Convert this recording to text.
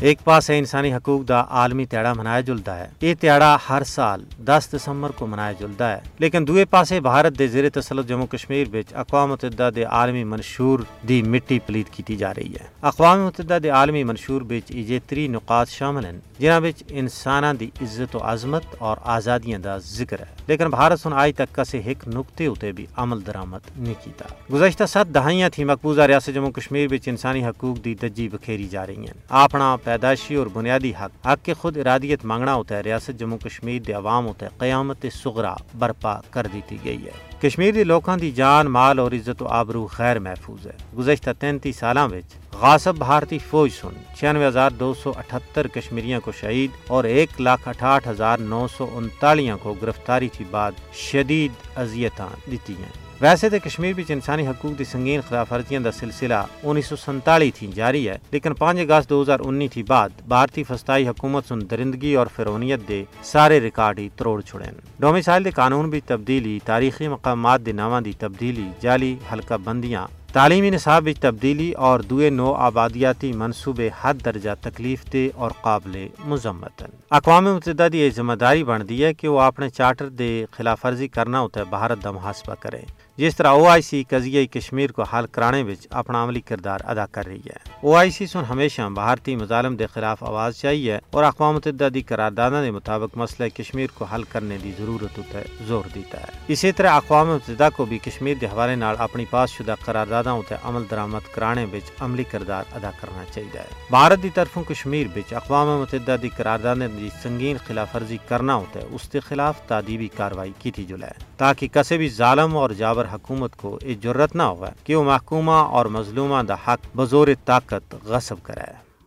ایک پاس ہے انسانی حقوق دا عالمی تیڑا منایا جلدا ہے۔ یہ تیڑا ہر سال دس دسمبر کو منایا جلدا ہے۔ لیکن دوے پاسے بھارت دے زیر تسلط جموں کشمیر بچ اقوام متحدہ دے عالمی منشور دی مٹی پلیت کیتی جا رہی ہے۔ اقوام متحدہ دے عالمی منشور بچ ایجے تری نقاط شامل ہیں، جنہاں بچ انساناں دی عزت و عظمت اور آزادیاں دا ذکر ہے۔ لیکن بھارت سن آئی تک کسے ایک نقطے ہوتے بھی عمل درآمد نہیں کیتا۔ گزشتہ سات دہائیاں تھی مقبوضہ ریاست جموں کشمیر بچ انسانی حقوق دی دجی بکھیری جا رہی ہیں۔ اپنا پیدائشی اور بنیادی حق۔ حق کے خود ارادیت مانگنا ہوتا ہے، ریاست جموں کشمیر دے عوام ہوتا ہے، قیامت سغرا برپا کر دیتی گئی ہے۔ کشمیر دے لوکاں دی جان، مال اور عزت و آبرو خیر محفوظ ہے۔ گزشتہ تینتی سالاں وچ غاصب بھارتی فوج سن چھیانوے ہزار دو سو اٹھتر کشمیریاں کو شہید اور ایک لاکھ اٹھاٹھ ہزار نو سو انتالیاں کو گرفتاری تھی بعد شدید اذیتاں دیتی ہیں۔ ویسے تو کشمیر بچ انسانی حقوق دی سنگین خلاف ورزیاں دا سلسلہ انیس سو سنتالی تھی جاری ہے، لیکن پانچ اگست دو ہزار انی تھی بعد بھارتی فسطائی حکومت سن درندگی اور فرونیت دے سارے ریکارڈ ہی تروڑ چھڑے ڈومیسائل دے قانون بھی تبدیلی، تاریخی مقامات دے نواں دی تبدیلی، جعلی حلقہ بندیاں تعلیمی نصاب وچ تبدیلی اور دوئے نو آبادیاتی منصوبے حد درجہ تکلیف دے اور قابل مذمت اقوام متحدہ دی یہ ذمہ داری بنتی ہے کہ وہ اپنے چارٹر دے خلاف ورزی کرنا ہوتا ہے بھارت دا محاسبہ کرے۔ جس طرح او آئی سی قضیہ کشمیر کو حل کرانے وچ اپنا عملی کردار ادا کر رہی ہے۔ او آئی سی سن ہمیشہ بھارتی مظالم دے خلاف آواز چاہیے اور اقوام متحدہ دی قرارداداں دے مطابق مسئلہ کشمیر کو حل کرنے دی ضرورت ہوتا ہے زور دیتا ہے۔ اسی طرح اقوام متحدہ کو بھی کشمیر دے حوالے نال اپنی پاس شدہ قرارداداں ہوتے عمل درآمد کرانے وچ عملی کردار ادا کرنا چاہیے بھارت دی طرفوں کشمیر وچ اقوام متحدہ دی قرارداداں دی سنگین خلاف ورزی کرنا ہوتا ہے اس کے خلاف تعدیبی کاروائی کی تھی جلائے تاکہ کسی بھی ظالم اور جابر حکومت کو یہ جرت نہ ہوا کہ وہ محکومہ اور مظلومہ دا حق بزور طاقت غصب کرائے